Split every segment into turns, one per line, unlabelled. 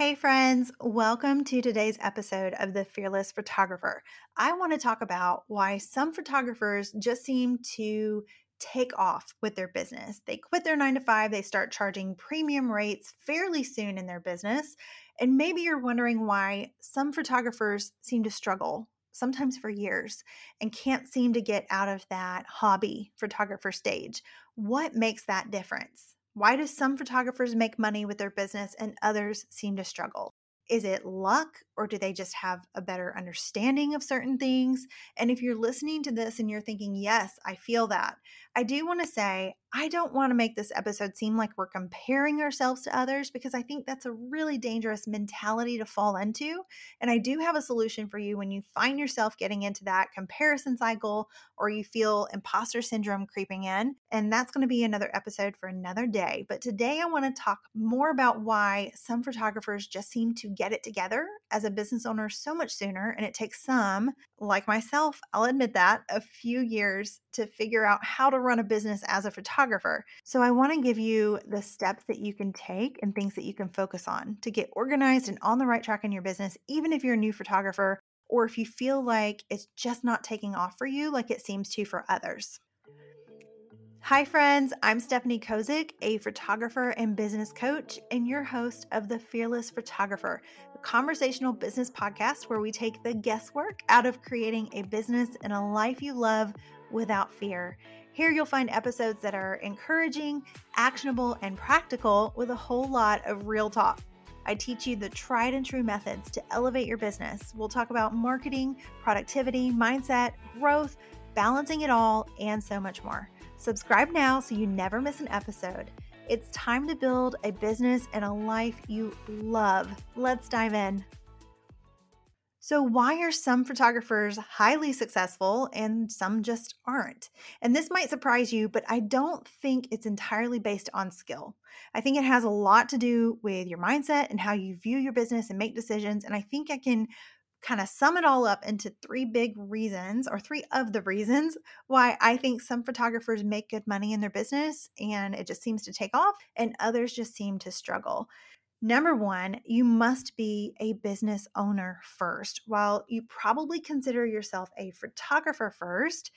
Hey, friends, welcome to today's episode of The Fearless Photographer. I want to talk about why some photographers just seem to take off with their business. They quit their nine to five, they start charging premium rates fairly soon in their business. And maybe you're wondering why some photographers seem to struggle, sometimes for years, and can't seem to get out of that hobby photographer stage. What makes that difference? Why do some photographers make money with their business and others seem to struggle? Is it luck or do they just have a better understanding of certain things? And if you're listening to this and you're thinking, yes, I feel that, I do want to say, I don't want to make this episode seem like we're comparing ourselves to others because I think that's a really dangerous mentality to fall into. And I do have a solution for you when you find yourself getting into that comparison cycle or you feel imposter syndrome creeping in. And that's going to be another episode for another day. But today I want to talk more about why some photographers just seem to get it together as a business owner so much sooner. And it takes some, like myself, I'll admit that, a few years to figure out how to run a business as a photographer. So I want to give you the steps that you can take and things that you can focus on to get organized and on the right track in your business, even if you're a new photographer or if you feel like it's just not taking off for you like it seems to for others. Hi, friends. I'm Stephanie Kozik, a photographer and business coach, and your host of The Fearless Photographer, a conversational business podcast where we take the guesswork out of creating a business and a life you love without fear. Here you'll find episodes that are encouraging, actionable, and practical with a whole lot of real talk. I teach you the tried and true methods to elevate your business. We'll talk about marketing, productivity, mindset, growth, balancing it all, and so much more. Subscribe now so you never miss an episode. It's time to build a business and a life you love. Let's dive in. So, why are some photographers highly successful and some just aren't? And this might surprise you, but I don't think it's entirely based on skill. I think it has a lot to do with your mindset and how you view your business and make decisions. And I think I can kind of sum it all up into three big reasons or three of the reasons why I think some photographers make good money in their business and it just seems to take off and others just seem to struggle. Number one, you must be a business owner first. While you probably consider yourself a photographer first,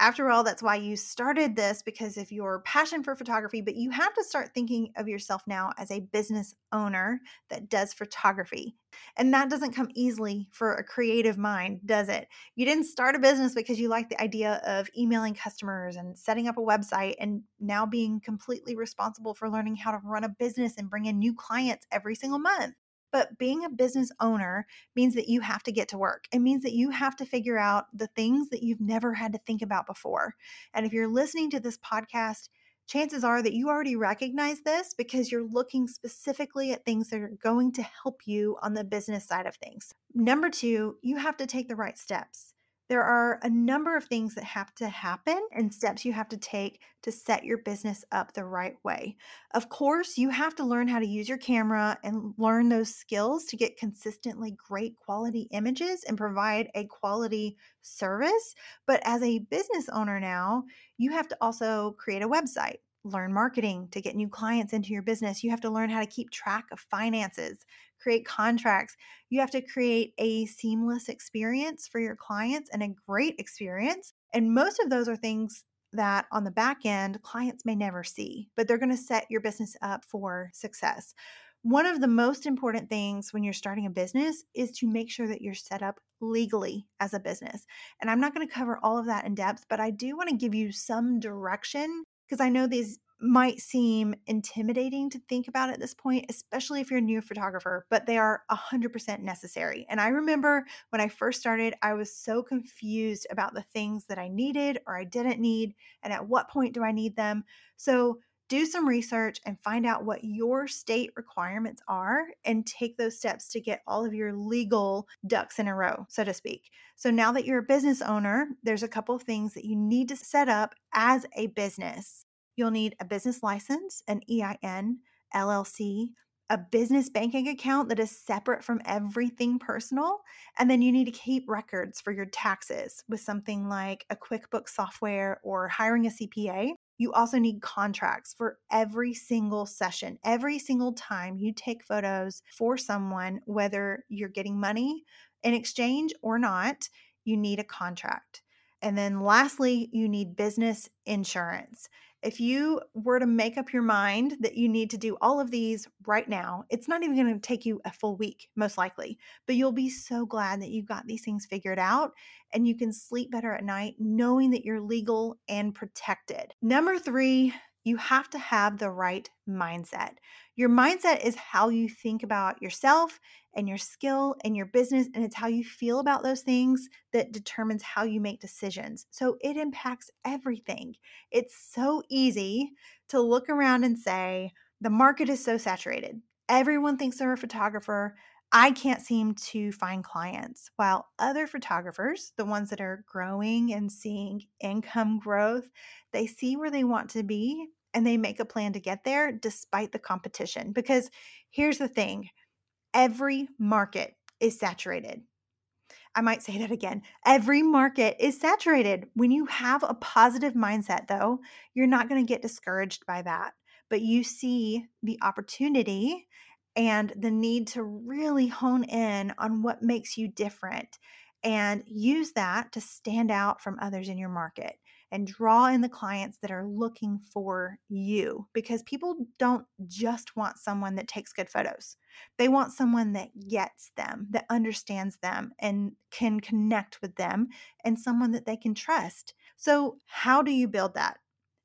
after all, that's why you started this because of your passion for photography, but you have to start thinking of yourself now as a business owner that does photography. And that doesn't come easily for a creative mind, does it? You didn't start a business because you like the idea of emailing customers and setting up a website and now being completely responsible for learning how to run a business and bring in new clients every single month. But being a business owner means that you have to get to work. It means that you have to figure out the things that you've never had to think about before. And if you're listening to this podcast, chances are that you already recognize this because you're looking specifically at things that are going to help you on the business side of things. Number two, you have to take the right steps there are a number of things that have to happen and steps you have to take to set your business up the right way. Of course, you have to learn how to use your camera and learn those skills to get consistently great quality images and provide a quality service. But as a business owner now, you have to also create a website learn marketing to get new clients into your business. You have to learn how to keep track of finances, create contracts. You have to create a seamless experience for your clients and a great experience. And most of those are things that on the back end, clients may never see, but they're going to set your business up for success. One of the most important things when you're starting a business is to make sure that you're set up legally as a business. And I'm not going to cover all of that in depth, but I do want to give you some direction because I know these might seem intimidating to think about at this point, especially if you're a new photographer, but they are 100% necessary. And I remember when I first started, I was so confused about the things that I needed or I didn't need, and at what point do I need them. So, do some research and find out what your state requirements are and take those steps to get all of your legal ducks in a row, so to speak. So now that you're a business owner, there's a couple of things that you need to set up as a business. You'll need a business license, an EIN, LLC, a business banking account that is separate from everything personal. And then you need to keep records for your taxes with something like a QuickBooks software or hiring a CPA. You also need contracts for every single session. Every single time you take photos for someone, whether you're getting money in exchange or not, you need a contract. And then lastly, you need business insurance. If you were to make up your mind that you need to do all of these right now, it's not even going to take you a full week, most likely, but you'll be so glad that you got these things figured out and you can sleep better at night knowing that you're legal and protected. Number three, you have to have the right mindset. Your mindset is how you think about yourself and your skill and your business, and it's how you feel about those things that determines how you make decisions. So it impacts everything. It's so easy to look around and say, the market is so saturated. Everyone thinks they're a photographer. I can't seem to find clients. While other photographers, the ones that are growing and seeing income growth, they see where they want to be and they make a plan to get there despite the competition. Because here's the thing every market is saturated. I might say that again. Every market is saturated. When you have a positive mindset, though, you're not going to get discouraged by that, but you see the opportunity and the need to really hone in on what makes you different and use that to stand out from others in your market and draw in the clients that are looking for you because people don't just want someone that takes good photos. They want someone that gets them, that understands them, and can connect with them, and someone that they can trust. So, how do you build that?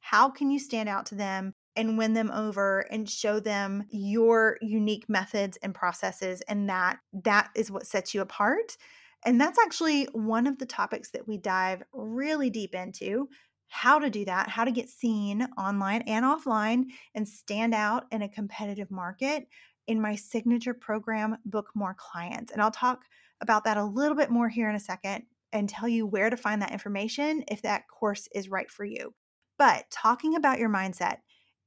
How can you stand out to them and win them over and show them your unique methods and processes and that that is what sets you apart and that's actually one of the topics that we dive really deep into how to do that, how to get seen online and offline and stand out in a competitive market in my signature program, Book More Clients. And I'll talk about that a little bit more here in a second and tell you where to find that information if that course is right for you. But talking about your mindset,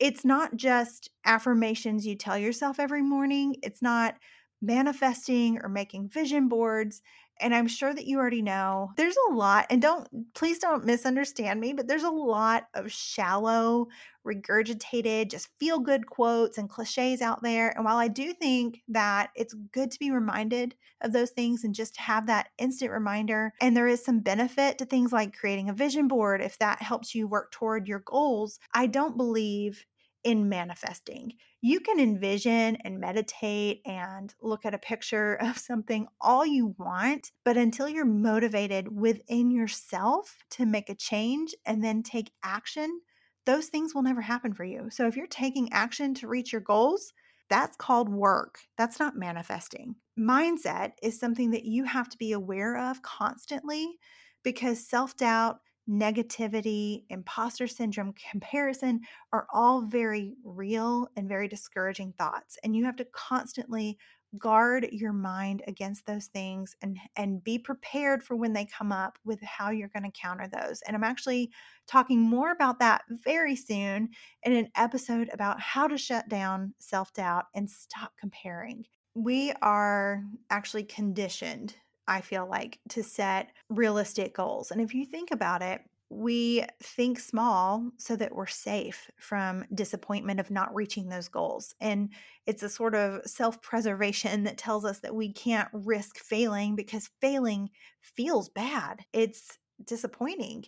it's not just affirmations you tell yourself every morning, it's not manifesting or making vision boards and I'm sure that you already know there's a lot, and don't please don't misunderstand me, but there's a lot of shallow, regurgitated, just feel good quotes and cliches out there. And while I do think that it's good to be reminded of those things and just have that instant reminder, and there is some benefit to things like creating a vision board if that helps you work toward your goals, I don't believe in manifesting. You can envision and meditate and look at a picture of something all you want, but until you're motivated within yourself to make a change and then take action, those things will never happen for you. So if you're taking action to reach your goals, that's called work. That's not manifesting. Mindset is something that you have to be aware of constantly because self doubt negativity, imposter syndrome, comparison are all very real and very discouraging thoughts. And you have to constantly guard your mind against those things and and be prepared for when they come up with how you're going to counter those. And I'm actually talking more about that very soon in an episode about how to shut down self-doubt and stop comparing. We are actually conditioned I feel like, to set realistic goals. And if you think about it, we think small so that we're safe from disappointment of not reaching those goals. And it's a sort of self preservation that tells us that we can't risk failing because failing feels bad. It's disappointing.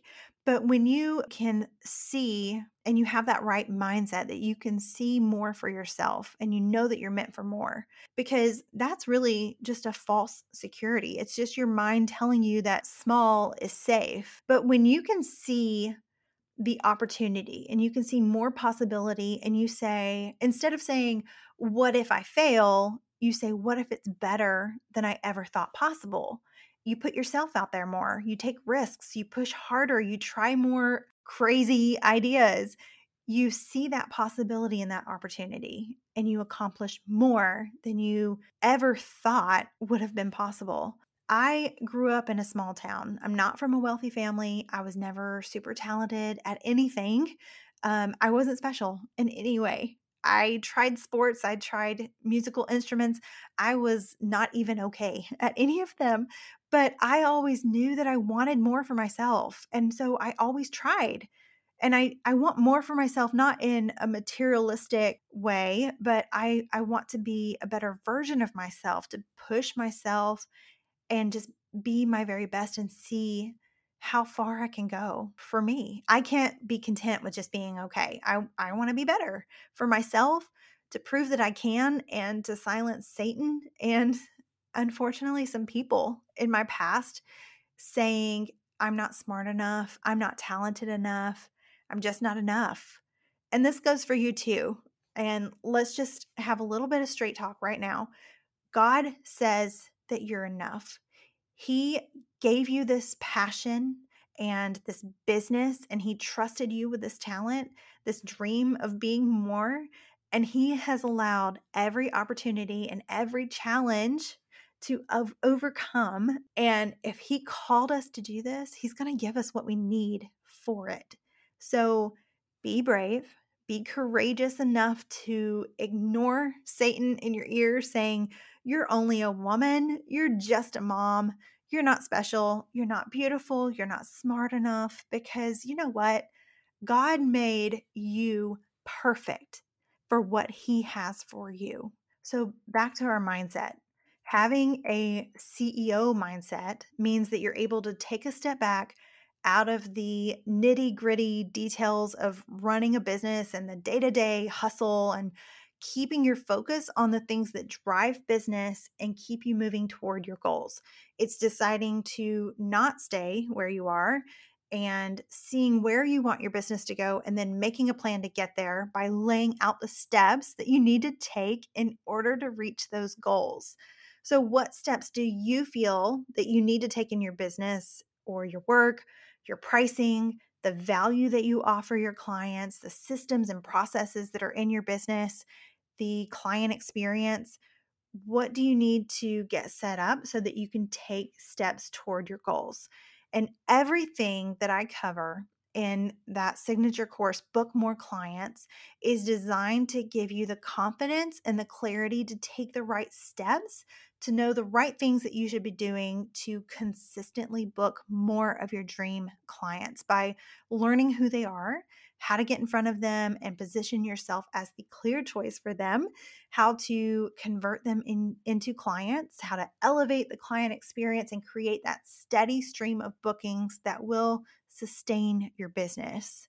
But when you can see and you have that right mindset that you can see more for yourself and you know that you're meant for more, because that's really just a false security. It's just your mind telling you that small is safe. But when you can see the opportunity and you can see more possibility, and you say, instead of saying, What if I fail? you say, What if it's better than I ever thought possible? You put yourself out there more, you take risks, you push harder, you try more crazy ideas. You see that possibility and that opportunity, and you accomplish more than you ever thought would have been possible. I grew up in a small town. I'm not from a wealthy family. I was never super talented at anything. Um, I wasn't special in any way. I tried sports, I tried musical instruments. I was not even okay at any of them, but I always knew that I wanted more for myself. And so I always tried. and I, I want more for myself not in a materialistic way but I, I want to be a better version of myself to push myself and just be my very best and see how far I can go for me. I can't be content with just being okay. I, I want to be better for myself to prove that I can and to silence Satan and unfortunately some people in my past saying I'm not smart enough, I'm not talented enough, I'm just not enough. And this goes for you too. And let's just have a little bit of straight talk right now. God says that you're enough. He gave you this passion and this business, and He trusted you with this talent, this dream of being more. And He has allowed every opportunity and every challenge to of overcome. And if He called us to do this, He's going to give us what we need for it. So be brave, be courageous enough to ignore Satan in your ear saying, You're only a woman, you're just a mom, you're not special, you're not beautiful, you're not smart enough. Because you know what? God made you perfect for what He has for you. So, back to our mindset. Having a CEO mindset means that you're able to take a step back out of the nitty gritty details of running a business and the day to day hustle and keeping your focus on the things that drive business and keep you moving toward your goals. It's deciding to not stay where you are and seeing where you want your business to go and then making a plan to get there by laying out the steps that you need to take in order to reach those goals. So, what steps do you feel that you need to take in your business or your work your pricing, the value that you offer your clients, the systems and processes that are in your business, the client experience. What do you need to get set up so that you can take steps toward your goals? And everything that I cover in that signature course, Book More Clients, is designed to give you the confidence and the clarity to take the right steps to know the right things that you should be doing to consistently book more of your dream clients by learning who they are, how to get in front of them and position yourself as the clear choice for them, how to convert them in, into clients, how to elevate the client experience and create that steady stream of bookings that will sustain your business.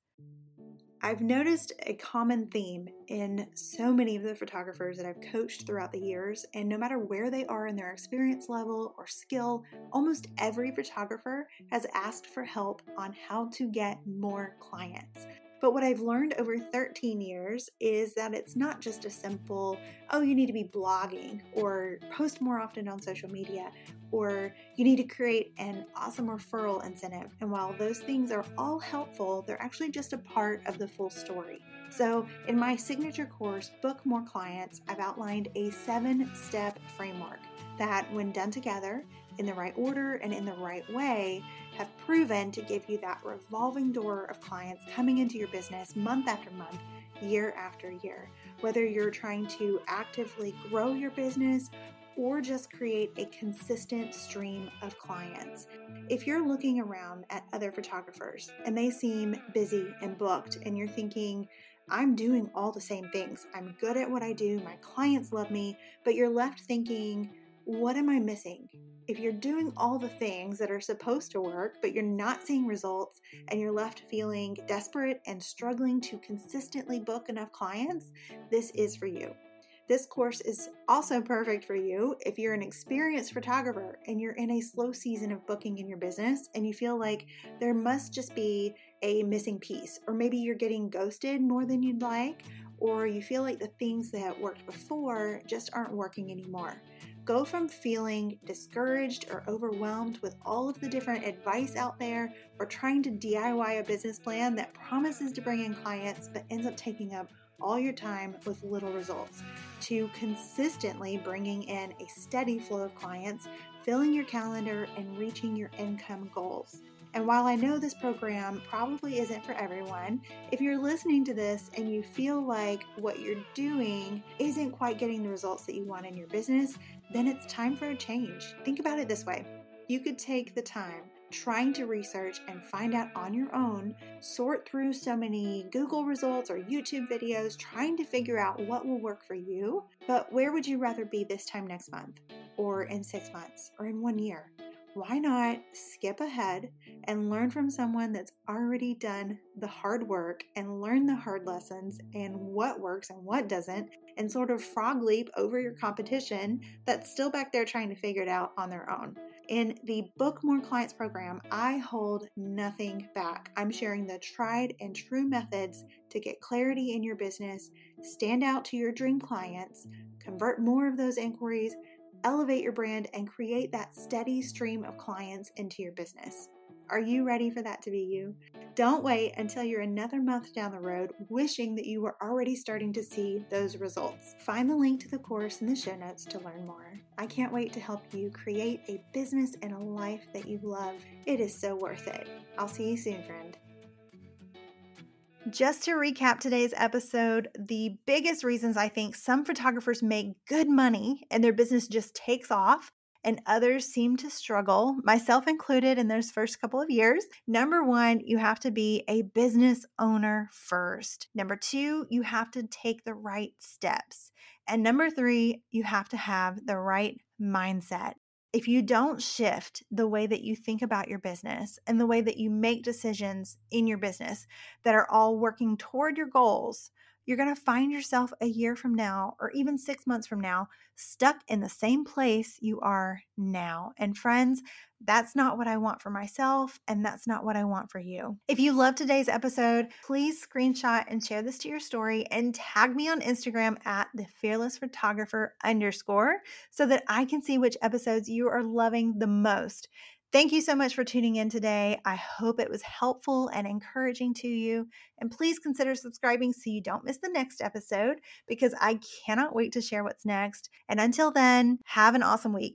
I've noticed a common theme in so many of the photographers that I've coached throughout the years, and no matter where they are in their experience level or skill, almost every photographer has asked for help on how to get more clients. But what I've learned over 13 years is that it's not just a simple, oh, you need to be blogging or post more often on social media or you need to create an awesome referral incentive. And while those things are all helpful, they're actually just a part of the full story. So, in my signature course, Book More Clients, I've outlined a seven step framework that, when done together in the right order and in the right way, have proven to give you that revolving door of clients coming into your business month after month, year after year. Whether you're trying to actively grow your business or just create a consistent stream of clients. If you're looking around at other photographers and they seem busy and booked, and you're thinking, I'm doing all the same things, I'm good at what I do, my clients love me, but you're left thinking, what am I missing? If you're doing all the things that are supposed to work, but you're not seeing results and you're left feeling desperate and struggling to consistently book enough clients, this is for you. This course is also perfect for you if you're an experienced photographer and you're in a slow season of booking in your business and you feel like there must just be a missing piece, or maybe you're getting ghosted more than you'd like, or you feel like the things that worked before just aren't working anymore. Go from feeling discouraged or overwhelmed with all of the different advice out there or trying to DIY a business plan that promises to bring in clients but ends up taking up all your time with little results to consistently bringing in a steady flow of clients, filling your calendar, and reaching your income goals. And while I know this program probably isn't for everyone, if you're listening to this and you feel like what you're doing isn't quite getting the results that you want in your business, then it's time for a change. Think about it this way you could take the time trying to research and find out on your own, sort through so many Google results or YouTube videos, trying to figure out what will work for you. But where would you rather be this time next month, or in six months, or in one year? Why not skip ahead and learn from someone that's already done the hard work and learn the hard lessons and what works and what doesn't, and sort of frog leap over your competition that's still back there trying to figure it out on their own? In the Book More Clients program, I hold nothing back. I'm sharing the tried and true methods to get clarity in your business, stand out to your dream clients, convert more of those inquiries elevate your brand, and create that steady stream of clients into your business. Are you ready for that to be you? Don't wait until you're another month down the road wishing that you were already starting to see those results. Find the link to the course in the show notes to learn more. I can't wait to help you create a business and a life that you love. It is so worth it. I'll see you soon, friend. Just to recap today's episode, the biggest reasons I think some photographers make good money and their business just takes off and others seem to struggle, myself included, in those first couple of years. Number one, you have to be a business owner first. Number two, you have to take the right steps. And number three, you have to have the right mindset if you don't shift the way that you think about your business and the way that you make decisions in your business that are all working toward your goals, you're going to find yourself a year from now or even six months from now stuck in the same place you are now. And friends, that's not what I want for myself, and that's not what I want for you. If you love today's episode, please screenshot and share this to your story and tag me on Instagram at the fearless photographer underscore so that I can see which episodes you are loving the most. Thank you so much for tuning in today. I hope it was helpful and encouraging to you. And please consider subscribing so you don't miss the next episode because I cannot wait to share what's next. And until then, have an awesome week.